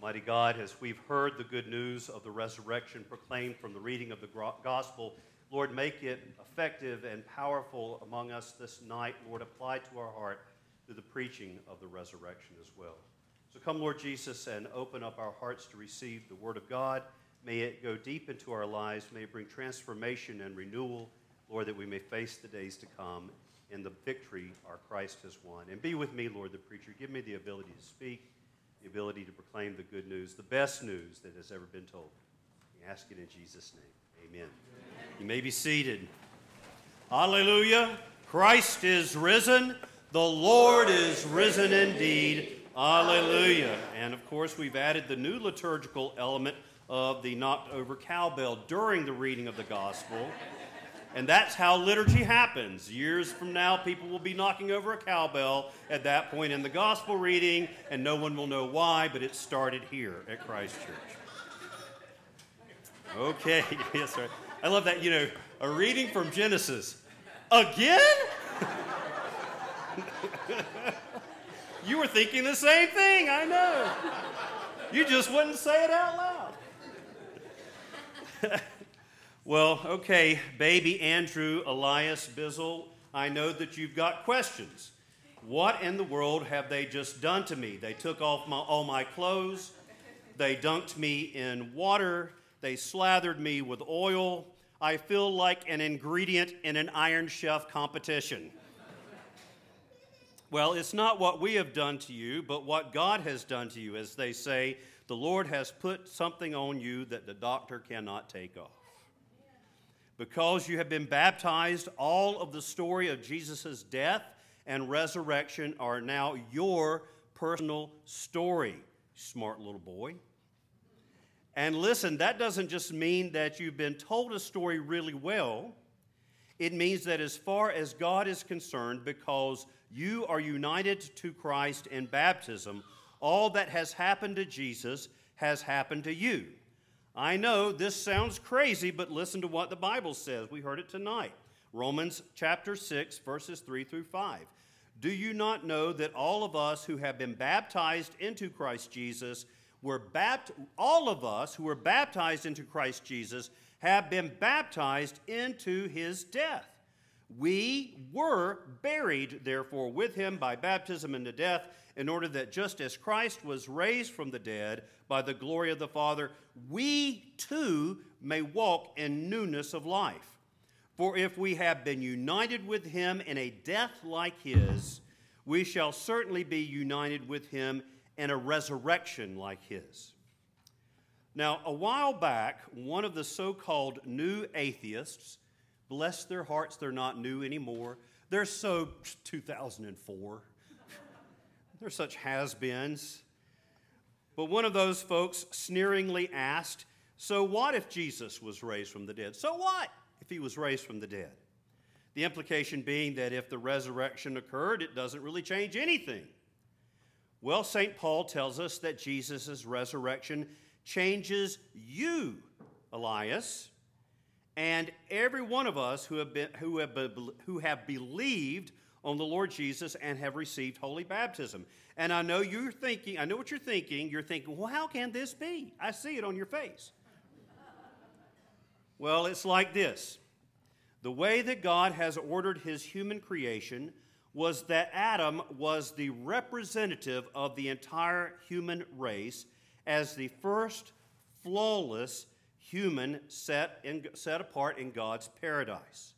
Almighty God, as we've heard the good news of the resurrection proclaimed from the reading of the gospel, Lord, make it effective and powerful among us this night. Lord, apply to our heart through the preaching of the resurrection as well. So come, Lord Jesus, and open up our hearts to receive the Word of God. May it go deep into our lives. May it bring transformation and renewal, Lord, that we may face the days to come in the victory our Christ has won. And be with me, Lord, the preacher. Give me the ability to speak, the ability to proclaim the good news, the best news that has ever been told. We ask it in Jesus' name. Amen. Amen. You may be seated. Hallelujah. Christ is risen. The Lord is risen indeed. Hallelujah. And of course, we've added the new liturgical element of the knocked over cowbell during the reading of the gospel. And that's how liturgy happens. Years from now, people will be knocking over a cowbell at that point in the gospel reading, and no one will know why, but it started here at Christ Church. Okay, yes, sir. I love that, you know, a reading from Genesis. Again? you were thinking the same thing, I know. You just wouldn't say it out loud. well, okay, baby Andrew Elias Bizzle, I know that you've got questions. What in the world have they just done to me? They took off my, all my clothes, they dunked me in water, they slathered me with oil. I feel like an ingredient in an Iron Chef competition. Well, it's not what we have done to you, but what God has done to you. As they say, the Lord has put something on you that the doctor cannot take off. Because you have been baptized, all of the story of Jesus' death and resurrection are now your personal story. Smart little boy. And listen, that doesn't just mean that you've been told a story really well. It means that as far as God is concerned, because you are united to Christ in baptism, all that has happened to Jesus has happened to you. I know this sounds crazy, but listen to what the Bible says. We heard it tonight. Romans chapter 6, verses 3 through 5. Do you not know that all of us who have been baptized into Christ Jesus were bapt- all of us who were baptized into Christ Jesus have been baptized into his death? We were buried, therefore, with him by baptism into death, in order that just as Christ was raised from the dead by the glory of the Father, we too may walk in newness of life. For if we have been united with him in a death like his, we shall certainly be united with him in a resurrection like his. Now, a while back, one of the so called new atheists, Bless their hearts, they're not new anymore. They're so 2004. they're such has beens. But one of those folks sneeringly asked, So what if Jesus was raised from the dead? So what if he was raised from the dead? The implication being that if the resurrection occurred, it doesn't really change anything. Well, St. Paul tells us that Jesus' resurrection changes you, Elias and every one of us who have, been, who, have, who have believed on the Lord Jesus and have received holy baptism. And I know you're thinking, I know what you're thinking. You're thinking, well, how can this be? I see it on your face. well, it's like this the way that God has ordered his human creation was that Adam was the representative of the entire human race as the first flawless human set, in, set apart in God's paradise.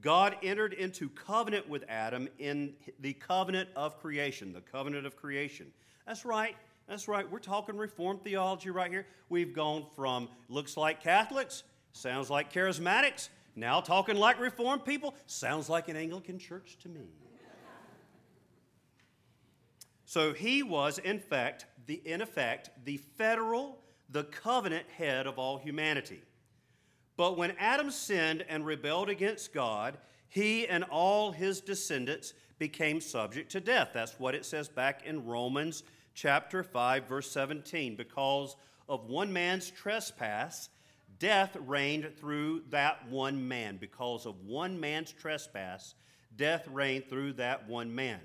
God entered into covenant with Adam in the covenant of creation, the covenant of creation. That's right. That's right. We're talking Reformed theology right here. We've gone from looks like Catholics, sounds like charismatics, now talking like Reformed people, sounds like an Anglican church to me. so he was, in fact, the, in effect, the federal the covenant head of all humanity. But when Adam sinned and rebelled against God, he and all his descendants became subject to death. That's what it says back in Romans chapter 5 verse 17 because of one man's trespass death reigned through that one man because of one man's trespass death reigned through that one man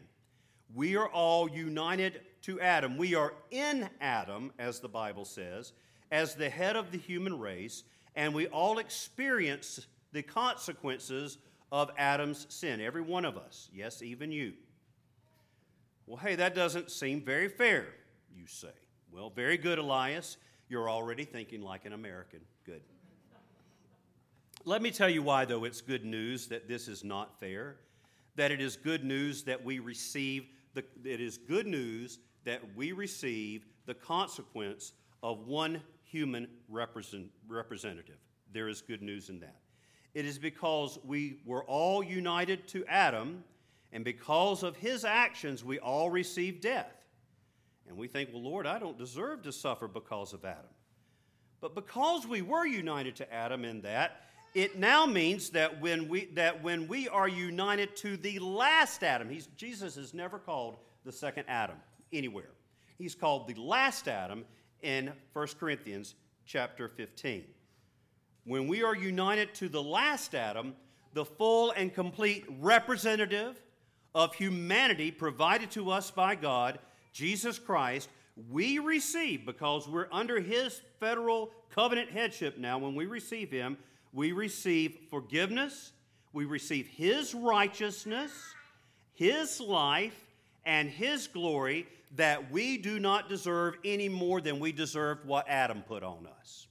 We are all united to Adam. We are in Adam, as the Bible says, as the head of the human race, and we all experience the consequences of Adam's sin. Every one of us. Yes, even you. Well, hey, that doesn't seem very fair, you say. Well, very good, Elias. You're already thinking like an American. Good. Let me tell you why, though, it's good news that this is not fair. That it is good news that we receive the, it is good news that we receive the consequence of one human represent, representative. There is good news in that. It is because we were all united to Adam, and because of his actions, we all receive death. And we think, well, Lord, I don't deserve to suffer because of Adam. But because we were united to Adam in that, it now means that when we, that when we are united to the last Adam, he's, Jesus is never called the second Adam anywhere. He's called the last Adam in 1 Corinthians chapter 15. When we are united to the last Adam, the full and complete representative of humanity provided to us by God, Jesus Christ, we receive because we're under his federal covenant headship now. When we receive him, we receive forgiveness, we receive his righteousness, his life, and his glory that we do not deserve any more than we deserved what Adam put on us.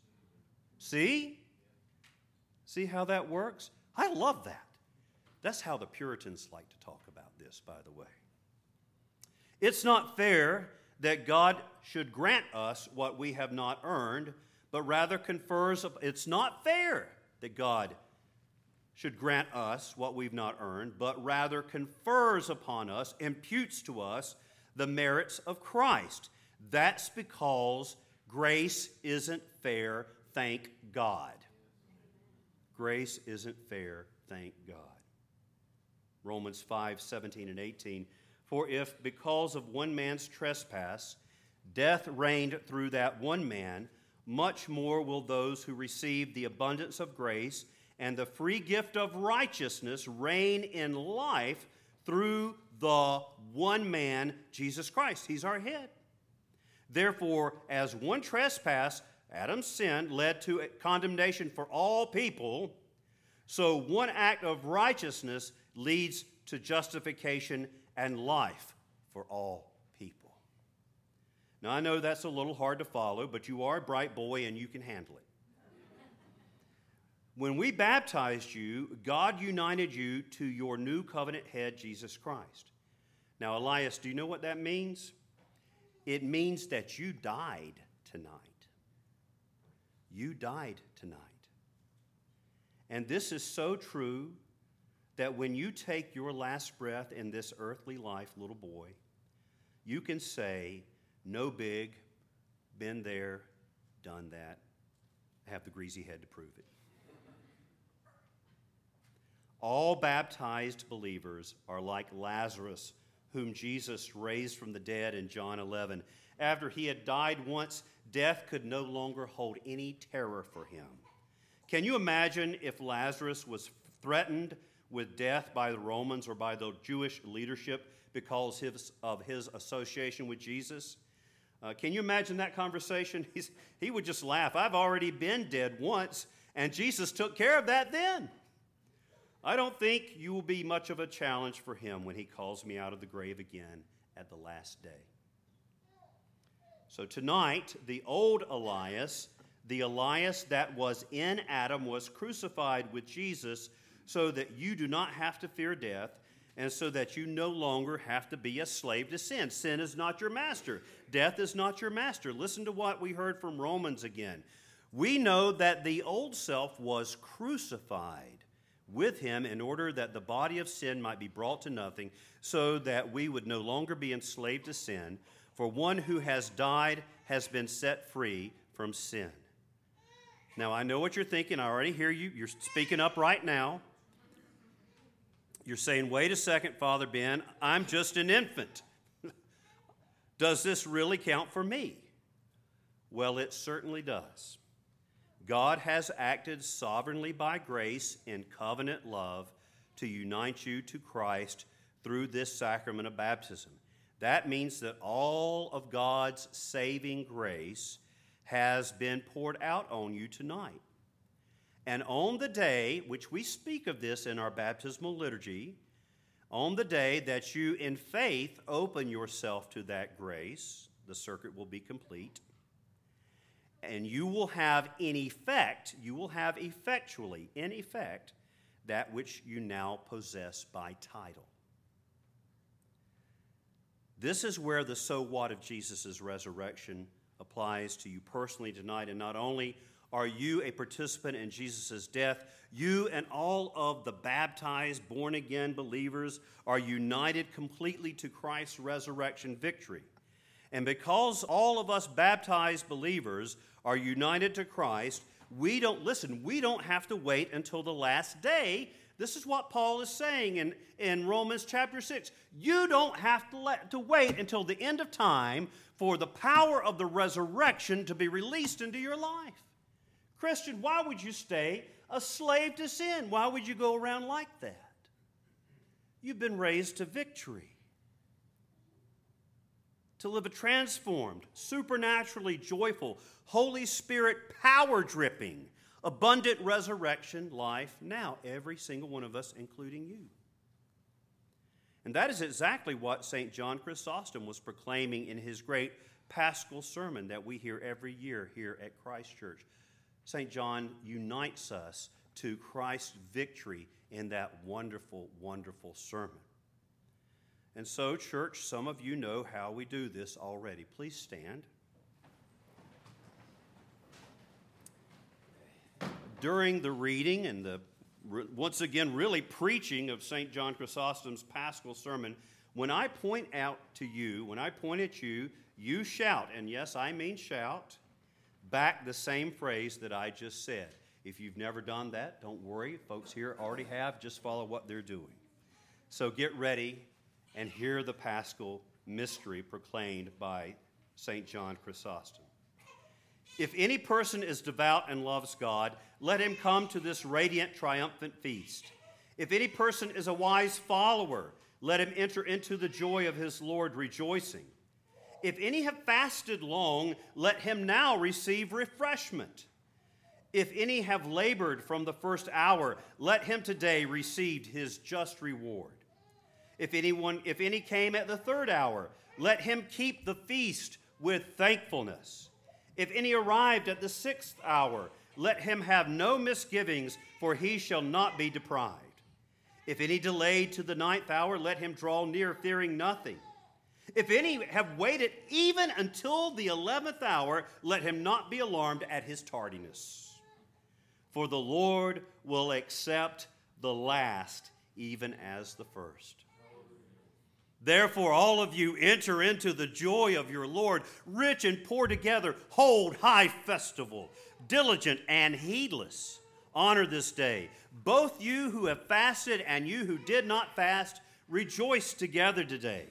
See? See how that works? I love that. That's how the Puritans like to talk about this, by the way. It's not fair that God should grant us what we have not earned, but rather confers. It's not fair that God should grant us what we've not earned, but rather confers upon us, imputes to us the merits of Christ. That's because grace isn't fair, thank God. Grace isn't fair, thank God. Romans 5 17 and 18. For if, because of one man's trespass, death reigned through that one man, much more will those who receive the abundance of grace and the free gift of righteousness reign in life through the one man, Jesus Christ. He's our head. Therefore, as one trespass, Adam's sin, led to condemnation for all people, so one act of righteousness leads to justification and life for all now, I know that's a little hard to follow, but you are a bright boy and you can handle it. When we baptized you, God united you to your new covenant head, Jesus Christ. Now, Elias, do you know what that means? It means that you died tonight. You died tonight. And this is so true that when you take your last breath in this earthly life, little boy, you can say, no big, been there, done that. Have the greasy head to prove it. All baptized believers are like Lazarus, whom Jesus raised from the dead in John 11. After he had died once, death could no longer hold any terror for him. Can you imagine if Lazarus was threatened with death by the Romans or by the Jewish leadership because of his association with Jesus? Uh, can you imagine that conversation? He's, he would just laugh. I've already been dead once, and Jesus took care of that then. I don't think you will be much of a challenge for him when he calls me out of the grave again at the last day. So tonight, the old Elias, the Elias that was in Adam, was crucified with Jesus so that you do not have to fear death and so that you no longer have to be a slave to sin. Sin is not your master, death is not your master. Listen to what we heard from Romans again. We know that the old self was crucified with him in order that the body of sin might be brought to nothing, so that we would no longer be enslaved to sin. For one who has died has been set free from sin. Now, I know what you're thinking. I already hear you. You're speaking up right now. You're saying, wait a second, Father Ben, I'm just an infant. does this really count for me? Well, it certainly does. God has acted sovereignly by grace in covenant love to unite you to Christ through this sacrament of baptism. That means that all of God's saving grace has been poured out on you tonight. And on the day, which we speak of this in our baptismal liturgy, on the day that you in faith open yourself to that grace, the circuit will be complete. And you will have in effect, you will have effectually, in effect, that which you now possess by title. This is where the so what of Jesus' resurrection applies to you personally tonight. And not only are you a participant in Jesus' death, you and all of the baptized, born again believers are united completely to Christ's resurrection victory. And because all of us baptized believers are united to Christ, we don't, listen, we don't have to wait until the last day this is what Paul is saying in, in Romans chapter 6. You don't have to, let, to wait until the end of time for the power of the resurrection to be released into your life. Christian, why would you stay a slave to sin? Why would you go around like that? You've been raised to victory. To live a transformed, supernaturally joyful, Holy Spirit power dripping, abundant resurrection life now, every single one of us, including you. And that is exactly what St. John Chrysostom was proclaiming in his great paschal sermon that we hear every year here at Christ Church. St. John unites us to Christ's victory in that wonderful, wonderful sermon. And so, church, some of you know how we do this already. Please stand. during the reading and the once again really preaching of St. John Chrysostom's Paschal sermon, when I point out to you, when I point at you, you shout, and yes, I mean shout, back the same phrase that I just said. If you've never done that, don't worry. Folks here already have. Just follow what they're doing. So get ready and hear the Paschal mystery proclaimed by St. John Chrysostom. If any person is devout and loves God, let him come to this radiant, triumphant feast. If any person is a wise follower, let him enter into the joy of his Lord rejoicing. If any have fasted long, let him now receive refreshment. If any have labored from the first hour, let him today receive his just reward. If anyone if any came at the third hour, let him keep the feast with thankfulness. If any arrived at the sixth hour, let him have no misgivings, for he shall not be deprived. If any delayed to the ninth hour, let him draw near, fearing nothing. If any have waited even until the eleventh hour, let him not be alarmed at his tardiness. For the Lord will accept the last even as the first. Therefore, all of you enter into the joy of your Lord, rich and poor together, hold high festival, diligent and heedless. Honor this day. Both you who have fasted and you who did not fast, rejoice together today.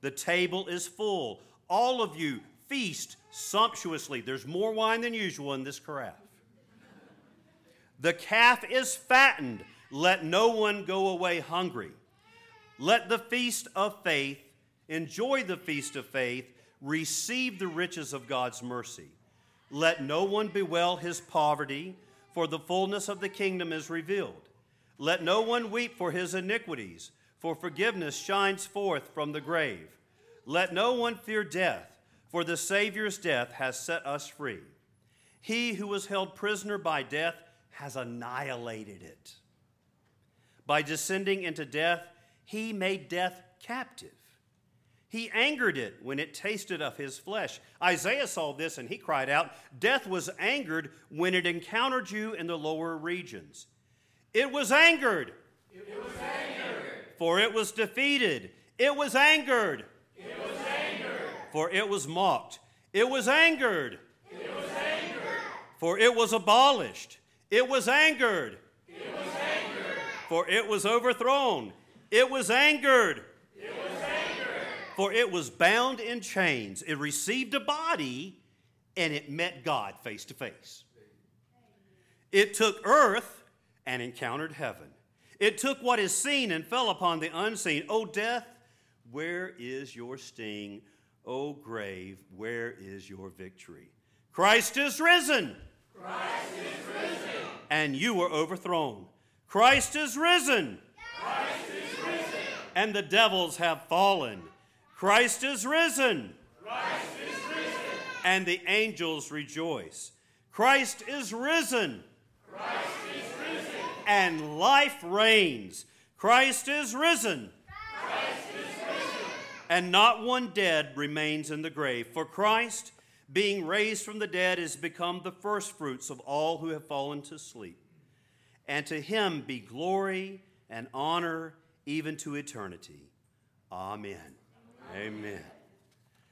The table is full. All of you feast sumptuously. There's more wine than usual in this carafe. The calf is fattened. Let no one go away hungry. Let the feast of faith, enjoy the feast of faith, receive the riches of God's mercy. Let no one bewail his poverty, for the fullness of the kingdom is revealed. Let no one weep for his iniquities, for forgiveness shines forth from the grave. Let no one fear death, for the Savior's death has set us free. He who was held prisoner by death has annihilated it. By descending into death, he made death captive. He angered it when it tasted of his flesh. Isaiah saw this and he cried out, Death was angered when it encountered you in the lower regions. It was angered. It was angered. For it was defeated. It was angered. It was angered. For it was mocked. It was angered. It was angered. For it was abolished. It was angered. It was angered. For it was overthrown. It was angered. It was angered. For it was bound in chains. It received a body and it met God face to face. It took earth and encountered heaven. It took what is seen and fell upon the unseen. O death, Where is your sting, O grave? Where is your victory? Christ is risen. Christ is risen. And you were overthrown. Christ is risen. Christ is risen. And the devils have fallen. Christ is risen. Christ is risen. And the angels rejoice. Christ is risen. And life reigns. Christ is risen. Christ is risen. And not one dead remains in the grave. For Christ, being raised from the dead, is become the firstfruits of all who have fallen to sleep. And to him be glory and honor even to eternity. Amen. Amen.